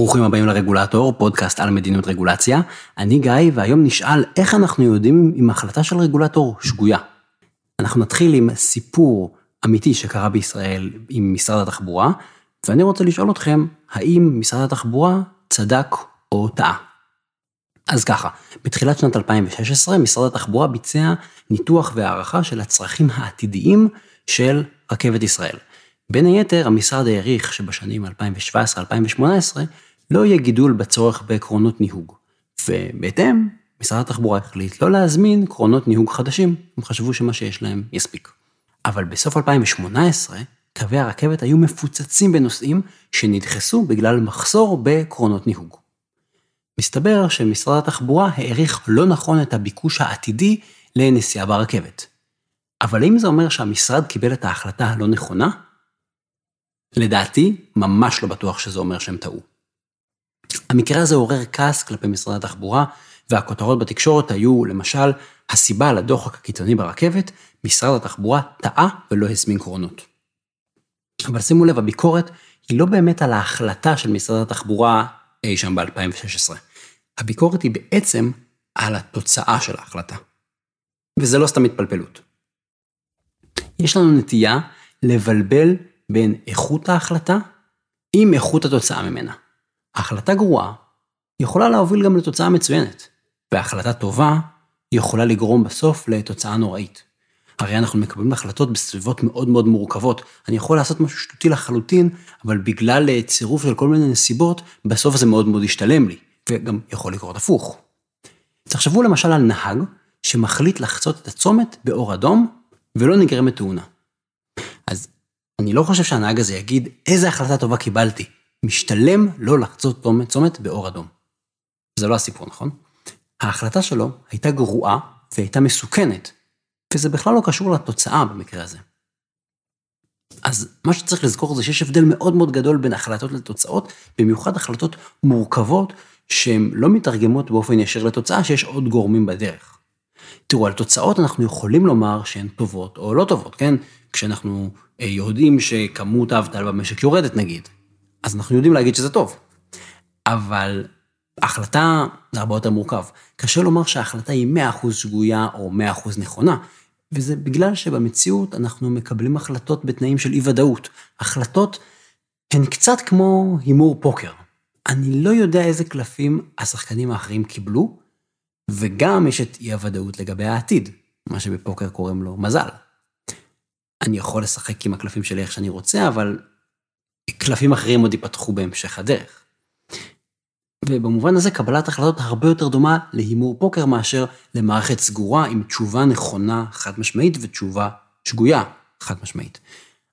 ברוכים הבאים לרגולטור, פודקאסט על מדיניות רגולציה. אני גיא, והיום נשאל איך אנחנו יודעים אם החלטה של רגולטור שגויה. אנחנו נתחיל עם סיפור אמיתי שקרה בישראל עם משרד התחבורה, ואני רוצה לשאול אתכם, האם משרד התחבורה צדק או טעה? אז ככה, בתחילת שנת 2016 משרד התחבורה ביצע ניתוח והערכה של הצרכים העתידיים של רכבת ישראל. בין היתר, המשרד העריך שבשנים 2017-2018 לא יהיה גידול בצורך בעקרונות ניהוג. ובהתאם, משרד התחבורה החליט לא להזמין קרונות ניהוג חדשים, הם חשבו שמה שיש להם יספיק. אבל בסוף 2018, קווי הרכבת היו מפוצצים בנוסעים שנדחסו בגלל מחסור בקרונות ניהוג. מסתבר שמשרד התחבורה העריך לא נכון את הביקוש העתידי לנסיעה ברכבת. אבל האם זה אומר שהמשרד קיבל את ההחלטה הלא נכונה? לדעתי, ממש לא בטוח שזה אומר שהם טעו. המקרה הזה עורר כעס כלפי משרד התחבורה, והכותרות בתקשורת היו, למשל, הסיבה לדוחק הקיצוני ברכבת, משרד התחבורה טעה ולא הזמין קרונות. אבל שימו לב, הביקורת היא לא באמת על ההחלטה של משרד התחבורה אי שם ב-2016. הביקורת היא בעצם על התוצאה של ההחלטה. וזה לא סתם התפלפלות. יש לנו נטייה לבלבל בין איכות ההחלטה עם איכות התוצאה ממנה. החלטה גרועה יכולה להוביל גם לתוצאה מצוינת, והחלטה טובה יכולה לגרום בסוף לתוצאה נוראית. הרי אנחנו מקבלים החלטות בסביבות מאוד מאוד מורכבות. אני יכול לעשות משהו שטותי לחלוטין, אבל בגלל צירוף של כל מיני נסיבות, בסוף זה מאוד מאוד ישתלם לי, וגם יכול לקרות הפוך. תחשבו למשל על נהג שמחליט לחצות את הצומת באור אדום, ולא נגרמת תאונה. אז אני לא חושב שהנהג הזה יגיד, איזה החלטה טובה קיבלתי. משתלם לא לחצות צומת באור אדום. זה לא הסיפור, נכון? ההחלטה שלו הייתה גרועה והייתה מסוכנת, וזה בכלל לא קשור לתוצאה במקרה הזה. אז מה שצריך לזכור זה שיש הבדל מאוד מאוד גדול בין החלטות לתוצאות, במיוחד החלטות מורכבות שהן לא מתרגמות באופן ישיר לתוצאה, שיש עוד גורמים בדרך. תראו, על תוצאות אנחנו יכולים לומר שהן טובות או לא טובות, כן? כשאנחנו אה, יודעים שכמות האבטל במשק יורדת נגיד, אז אנחנו יודעים להגיד שזה טוב. אבל החלטה זה הרבה יותר מורכב. קשה לומר שההחלטה היא 100% שגויה או 100% נכונה, וזה בגלל שבמציאות אנחנו מקבלים החלטות בתנאים של אי ודאות. החלטות הן קצת כמו הימור פוקר. אני לא יודע איזה קלפים השחקנים האחרים קיבלו, וגם יש את אי הוודאות לגבי העתיד, מה שבפוקר קוראים לו מזל. אני יכול לשחק עם הקלפים שלי איך שאני רוצה, אבל קלפים אחרים עוד ייפתחו בהמשך הדרך. ובמובן הזה קבלת החלטות הרבה יותר דומה להימור פוקר מאשר למערכת סגורה עם תשובה נכונה חד משמעית ותשובה שגויה חד משמעית.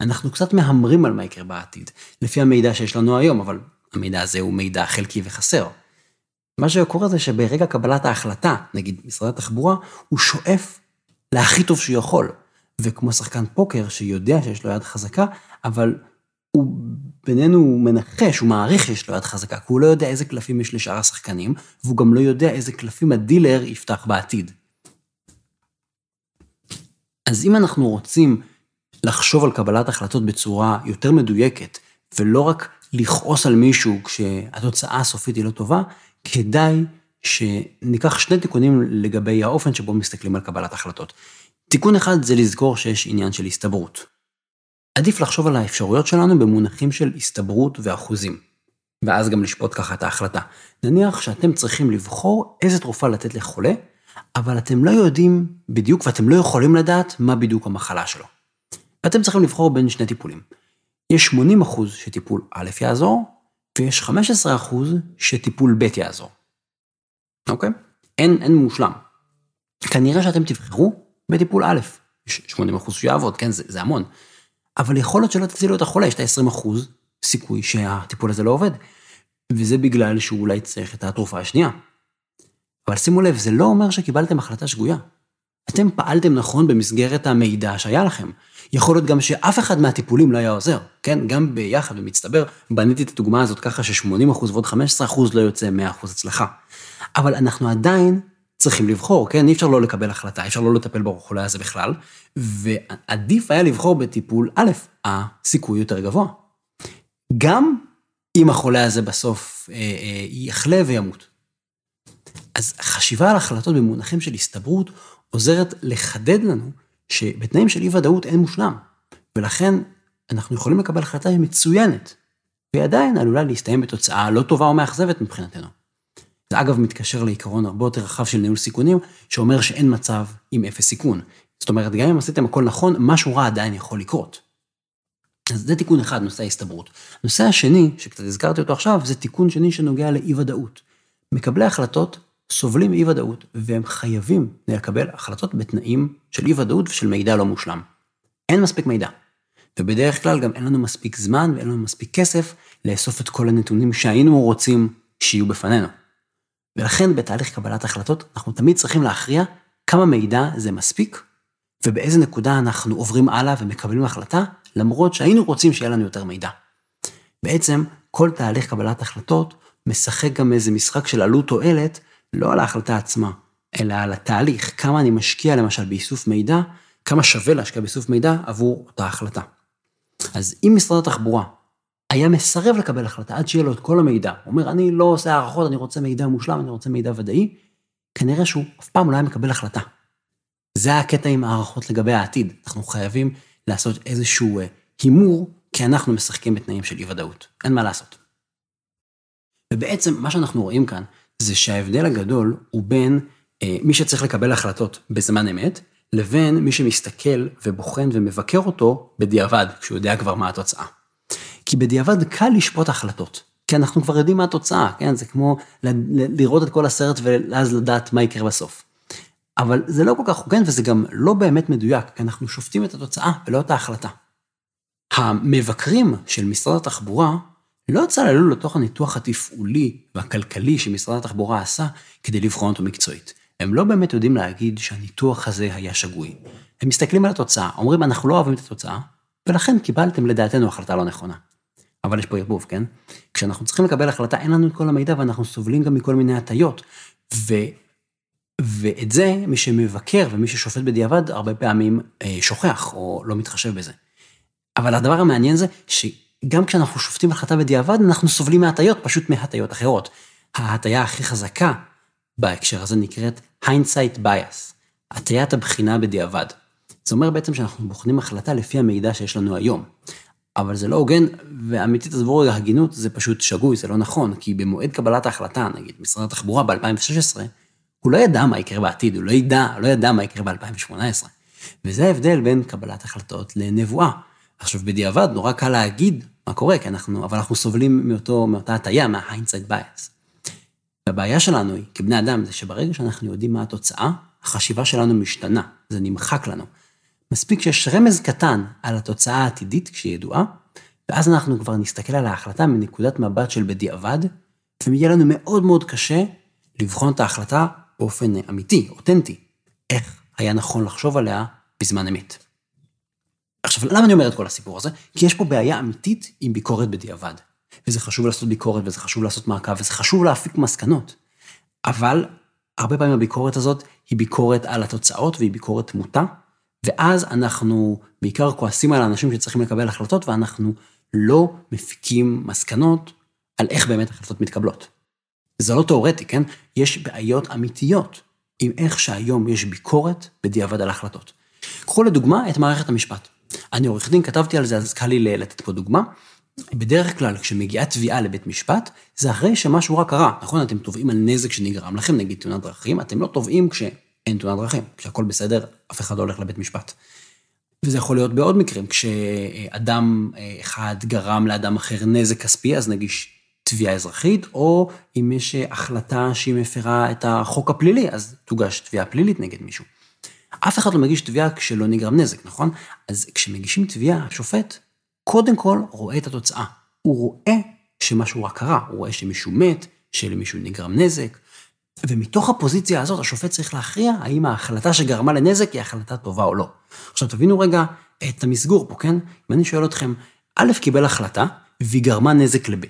אנחנו קצת מהמרים על מה יקרה בעתיד, לפי המידע שיש לנו היום, אבל המידע הזה הוא מידע חלקי וחסר. מה שקורה זה שברגע קבלת ההחלטה, נגיד משרד התחבורה, הוא שואף להכי טוב שהוא יכול. וכמו שחקן פוקר שיודע שיש לו יד חזקה, אבל הוא בינינו הוא מנחש, הוא מעריך שיש לו יד חזקה, כי הוא לא יודע איזה קלפים יש לשאר השחקנים, והוא גם לא יודע איזה קלפים הדילר יפתח בעתיד. אז אם אנחנו רוצים לחשוב על קבלת החלטות בצורה יותר מדויקת, ולא רק לכעוס על מישהו כשהתוצאה הסופית היא לא טובה, כדאי שניקח שני תיקונים לגבי האופן שבו מסתכלים על קבלת החלטות. תיקון אחד זה לזכור שיש עניין של הסתברות. עדיף לחשוב על האפשרויות שלנו במונחים של הסתברות ואחוזים, ואז גם לשפוט ככה את ההחלטה. נניח שאתם צריכים לבחור איזה תרופה לתת לחולה, אבל אתם לא יודעים בדיוק ואתם לא יכולים לדעת מה בדיוק המחלה שלו. ואתם צריכים לבחור בין שני טיפולים. יש 80% שטיפול א' יעזור, ויש 15% שטיפול ב' יעזור. אוקיי? אין, אין מושלם. כנראה שאתם תבחרו בטיפול א', 80 אחוז שיעבוד, כן, זה, זה המון. אבל יכול להיות שלא תצילו את החולה, יש את ה-20 אחוז סיכוי שהטיפול הזה לא עובד. וזה בגלל שהוא אולי צריך את התרופה השנייה. אבל שימו לב, זה לא אומר שקיבלתם החלטה שגויה. אתם פעלתם נכון במסגרת המידע שהיה לכם. יכול להיות גם שאף אחד מהטיפולים לא היה עוזר, כן? גם ביחד, במצטבר, בניתי את הדוגמה הזאת ככה ש-80% ועוד 15% לא יוצא 100% הצלחה. אבל אנחנו עדיין צריכים לבחור, כן? אי אפשר לא לקבל החלטה, אי אפשר לא לטפל בחולה הזה בכלל, ועדיף היה לבחור בטיפול א', הסיכוי יותר גבוה. גם אם החולה הזה בסוף אה, אה, יחלה וימות. אז חשיבה על החלטות במונחים של הסתברות עוזרת לחדד לנו שבתנאים של אי ודאות אין מושלם, ולכן אנחנו יכולים לקבל החלטה מצוינת, והיא עדיין עלולה להסתיים בתוצאה לא טובה או מאכזבת מבחינתנו. זה אגב מתקשר לעיקרון הרבה יותר רחב של ניהול סיכונים, שאומר שאין מצב עם אפס סיכון. זאת אומרת, גם אם עשיתם הכל נכון, משהו רע עדיין יכול לקרות. אז זה תיקון אחד, נושא ההסתברות. הנושא השני, שקצת הזכרתי אותו עכשיו, זה תיקון שני שנוגע לאי ודאות. מקבלי החלטות סובלים מאי ודאות, והם חייבים לקבל החלטות בתנאים של אי ודאות ושל מידע לא מושלם. אין מספיק מידע. ובדרך כלל גם אין לנו מספיק זמן ואין לנו מספיק כסף לאסוף את כל הנתונים שהיינו רוצים שיהיו בפנינו. ולכן בתהליך קבלת החלטות אנחנו תמיד צריכים להכריע כמה מידע זה מספיק, ובאיזה נקודה אנחנו עוברים הלאה ומקבלים החלטה, למרות שהיינו רוצים שיהיה לנו יותר מידע. בעצם כל תהליך קבלת החלטות משחק גם איזה משחק של עלות תועלת, לא על ההחלטה עצמה, אלא על התהליך, כמה אני משקיע למשל באיסוף מידע, כמה שווה להשקיע באיסוף מידע עבור אותה החלטה. אז אם משרד התחבורה היה מסרב לקבל החלטה עד שיהיה לו את כל המידע, הוא אומר, אני לא עושה הערכות, אני רוצה מידע מושלם, אני רוצה מידע ודאי, כנראה שהוא אף פעם לא היה מקבל החלטה. זה הקטע עם הערכות לגבי העתיד. אנחנו חייבים לעשות איזשהו אה, הימור, כי אנחנו משחקים בתנאים של אי-ודאות. אין מה לעשות. ובעצם, מה שאנחנו רואים כאן, זה שההבדל הגדול הוא בין אה, מי שצריך לקבל החלטות בזמן אמת, לבין מי שמסתכל ובוחן ומבקר אותו בדיעבד, כשהוא יודע כבר מה התוצאה. כי בדיעבד קל לשפוט החלטות, כי אנחנו כבר יודעים מה התוצאה, כן? זה כמו לראות את כל הסרט ואז לדעת מה יקרה בסוף. אבל זה לא כל כך הוגן וזה גם לא באמת מדויק, כי אנחנו שופטים את התוצאה ולא את ההחלטה. המבקרים של משרד התחבורה לא צללו לתוך הניתוח התפעולי והכלכלי שמשרד התחבורה עשה כדי לבחון אותו מקצועית. הם לא באמת יודעים להגיד שהניתוח הזה היה שגוי. הם מסתכלים על התוצאה, אומרים אנחנו לא אוהבים את התוצאה, ולכן קיבלתם לדעתנו החלטה לא נכונה. אבל יש פה ערבוב, כן? כשאנחנו צריכים לקבל החלטה, אין לנו את כל המידע ואנחנו סובלים גם מכל מיני הטיות. ו... ואת זה, מי שמבקר ומי ששופט בדיעבד, הרבה פעמים אה, שוכח או לא מתחשב בזה. אבל הדבר המעניין זה שגם כשאנחנו שופטים החלטה בדיעבד, אנחנו סובלים מהטיות, פשוט מהטיות אחרות. ההטיה הכי חזקה בהקשר הזה נקראת hindsight bias, הטיית הבחינה בדיעבד. זה אומר בעצם שאנחנו בוחנים החלטה לפי המידע שיש לנו היום. אבל זה לא הוגן, ואמיתית עזבו רגע הגינות, זה פשוט שגוי, זה לא נכון, כי במועד קבלת ההחלטה, נגיד משרד התחבורה ב-2016, הוא לא ידע מה יקרה בעתיד, הוא לא ידע, לא ידע מה יקרה ב-2018. וזה ההבדל בין קבלת החלטות לנבואה. עכשיו, בדיעבד, נורא קל להגיד מה קורה, כי אנחנו, אבל אנחנו סובלים מאותו, מאותה הטיה, מה-hindsight bias. והבעיה שלנו כבני אדם, זה שברגע שאנחנו יודעים מה התוצאה, החשיבה שלנו משתנה, זה נמחק לנו. מספיק שיש רמז קטן על התוצאה העתידית כשהיא ידועה, ואז אנחנו כבר נסתכל על ההחלטה מנקודת מבט של בדיעבד, ויהיה לנו מאוד מאוד קשה לבחון את ההחלטה באופן אמיתי, אותנטי, איך היה נכון לחשוב עליה בזמן אמת. עכשיו, למה אני אומר את כל הסיפור הזה? כי יש פה בעיה אמיתית עם ביקורת בדיעבד. וזה חשוב לעשות ביקורת, וזה חשוב לעשות מעקב, וזה חשוב להפיק מסקנות. אבל הרבה פעמים הביקורת הזאת היא ביקורת על התוצאות והיא ביקורת מוטה, ואז אנחנו בעיקר כועסים על האנשים שצריכים לקבל החלטות, ואנחנו לא מפיקים מסקנות על איך באמת החלטות מתקבלות. זה לא תיאורטי, כן? יש בעיות אמיתיות עם איך שהיום יש ביקורת בדיעבד על החלטות. קחו לדוגמה את מערכת המשפט. אני עורך דין, כתבתי על זה, אז קל לי לתת פה דוגמה. בדרך כלל כשמגיעה תביעה לבית משפט, זה אחרי שמשהו רע קרה. נכון, אתם תובעים על נזק שנגרם לכם, נגיד תאונת דרכים, אתם לא תובעים כשאין תאונת דרכים. כשהכול בסדר, אף אחד לא הולך לבית משפט. וזה יכול להיות בעוד מקרים, כשאדם אה, אחד גרם לאדם אחר נזק כספי, אז נגיש תביעה אזרחית, או אם יש החלטה שהיא מפרה את החוק הפלילי, אז תוגש תביעה פלילית נגד מישהו. אף אחד לא מגיש תביעה כשלא נגרם נזק, נכון? אז כשמגישים תביעה, השופט קודם כל רואה את התוצאה. הוא רואה שמשהו רע קרה, הוא רואה שמישהו מת, שלמישהו נגרם נזק, ומתוך הפוזיציה הזאת השופט צריך להכריע האם ההחלטה שגרמה לנזק היא החלטה טובה או לא. עכשיו תבינו רגע את המסגור פה, כן? אם אני שואל אתכם, א' קיבל החלטה והיא גרמה נזק לב',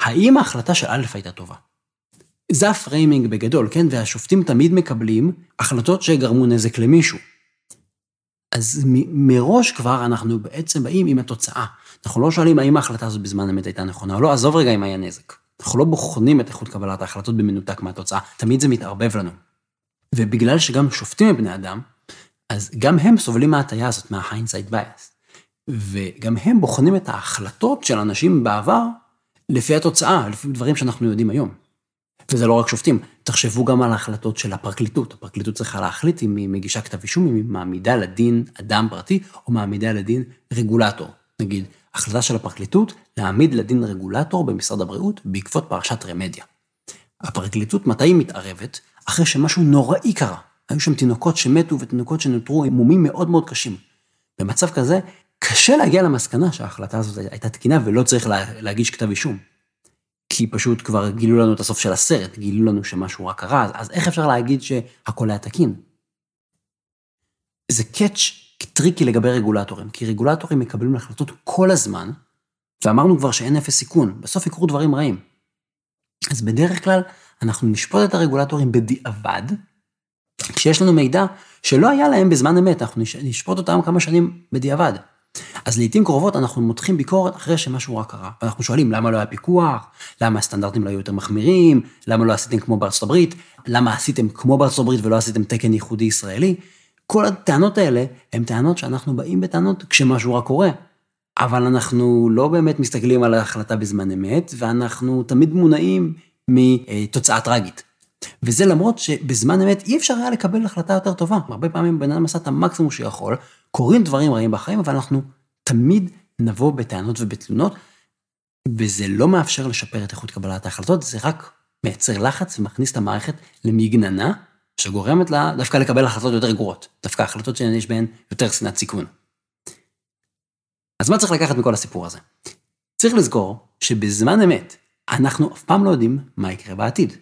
האם ההחלטה של א' הייתה טובה? זה ה framing בגדול, כן? והשופטים תמיד מקבלים החלטות שגרמו נזק למישהו. אז מראש כבר אנחנו בעצם באים עם התוצאה. אנחנו לא שואלים האם ההחלטה הזאת בזמן אמת הייתה נכונה או לא, עזוב רגע אם היה נזק. אנחנו לא בוחנים את איכות קבלת ההחלטות במנותק מהתוצאה, תמיד זה מתערבב לנו. ובגלל שגם שופטים הם בני אדם, אז גם הם סובלים מההטייה הזאת, מה-hindsight bias. וגם הם בוחנים את ההחלטות של אנשים בעבר לפי התוצאה, לפי דברים שאנחנו יודעים היום. וזה לא רק שופטים, תחשבו גם על ההחלטות של הפרקליטות. הפרקליטות צריכה להחליט אם היא מגישה כתב אישום, אם היא מעמידה לדין אדם פרטי, או מעמידה לדין רגולטור. נגיד, החלטה של הפרקליטות להעמיד לדין רגולטור במשרד הבריאות בעקבות פרשת רמדיה. הפרקליטות, מתי היא מתערבת? אחרי שמשהו נוראי קרה. היו שם תינוקות שמתו ותינוקות שנותרו עם מומים מאוד מאוד קשים. במצב כזה, קשה להגיע למסקנה שההחלטה הזאת הייתה תקינה ולא צריך לה, להגיש כתב אישום. כי פשוט כבר גילו לנו את הסוף של הסרט, גילו לנו שמשהו רק קרה, אז איך אפשר להגיד שהכל היה תקין? זה קצת tricky לגבי רגולטורים, כי רגולטורים מקבלים החלטות כל הזמן, ואמרנו כבר שאין אפס סיכון, בסוף יקרו דברים רעים. אז בדרך כלל אנחנו נשפוט את הרגולטורים בדיעבד, כשיש לנו מידע שלא היה להם בזמן אמת, אנחנו נשפוט אותם כמה שנים בדיעבד. אז לעיתים קרובות אנחנו מותחים ביקורת אחרי שמשהו רק קרה, ואנחנו שואלים למה לא היה פיקוח, למה הסטנדרטים לא היו יותר מחמירים, למה לא עשיתם כמו בארצות הברית, למה עשיתם כמו בארצות הברית ולא עשיתם תקן ייחודי ישראלי. כל הטענות האלה הן טענות שאנחנו באים בטענות כשמשהו רק קורה. אבל אנחנו לא באמת מסתכלים על ההחלטה בזמן אמת, ואנחנו תמיד מונעים מתוצאה טרגית. וזה למרות שבזמן אמת אי אפשר היה לקבל החלטה יותר טובה. הרבה פעמים בן אדם עשה את המקסימום שיכול, קורים דברים רעים בחיים, אבל אנחנו תמיד נבוא בטענות ובתלונות, וזה לא מאפשר לשפר את איכות קבלת ההחלטות, זה רק מייצר לחץ ומכניס את המערכת למגננה, שגורמת לה דווקא לקבל החלטות יותר גרועות, דווקא החלטות שיש בהן יותר שנאת סיכון. אז מה צריך לקחת מכל הסיפור הזה? צריך לזכור שבזמן אמת, אנחנו אף פעם לא יודעים מה יקרה בעתיד.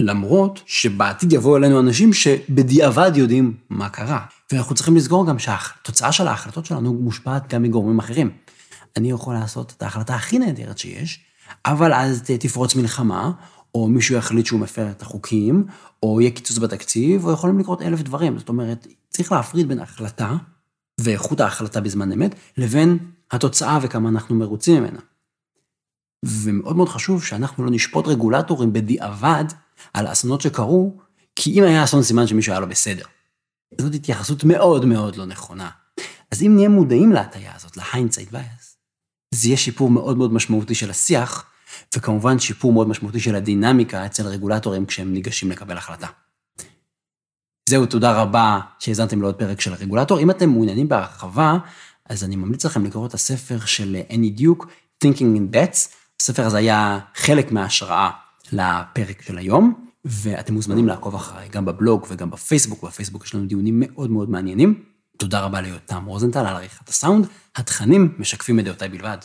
למרות שבעתיד יבואו אלינו אנשים שבדיעבד יודעים מה קרה. ואנחנו צריכים לזכור גם שהתוצאה של ההחלטות שלנו מושפעת גם מגורמים אחרים. אני יכול לעשות את ההחלטה הכי נהדרת שיש, אבל אז תפרוץ מלחמה, או מישהו יחליט שהוא מפר את החוקים, או יהיה קיצוץ בתקציב, או יכולים לקרות אלף דברים. זאת אומרת, צריך להפריד בין החלטה ואיכות ההחלטה בזמן אמת, לבין התוצאה וכמה אנחנו מרוצים ממנה. ומאוד מאוד חשוב שאנחנו לא נשפוט רגולטורים בדיעבד על אסונות שקרו, כי אם היה אסון סימן שמישהו היה לו בסדר. זאת התייחסות מאוד מאוד לא נכונה. אז אם נהיה מודעים להטייה הזאת, ל-hindsight bias, זה יהיה שיפור מאוד מאוד משמעותי של השיח, וכמובן שיפור מאוד משמעותי של הדינמיקה אצל רגולטורים כשהם ניגשים לקבל החלטה. זהו, תודה רבה שהאזנתם לעוד פרק של הרגולטור. אם אתם מעוניינים בהרחבה, אז אני ממליץ לכם לקרוא את הספר של אני דיוק, Thinking in Bets. הספר הזה היה חלק מההשראה לפרק של היום, ואתם מוזמנים לעקוב אחריי גם בבלוג וגם בפייסבוק, בפייסבוק יש לנו דיונים מאוד מאוד מעניינים. תודה רבה ליותם רוזנטל על עריכת הסאונד, התכנים משקפים את דעותיי בלבד.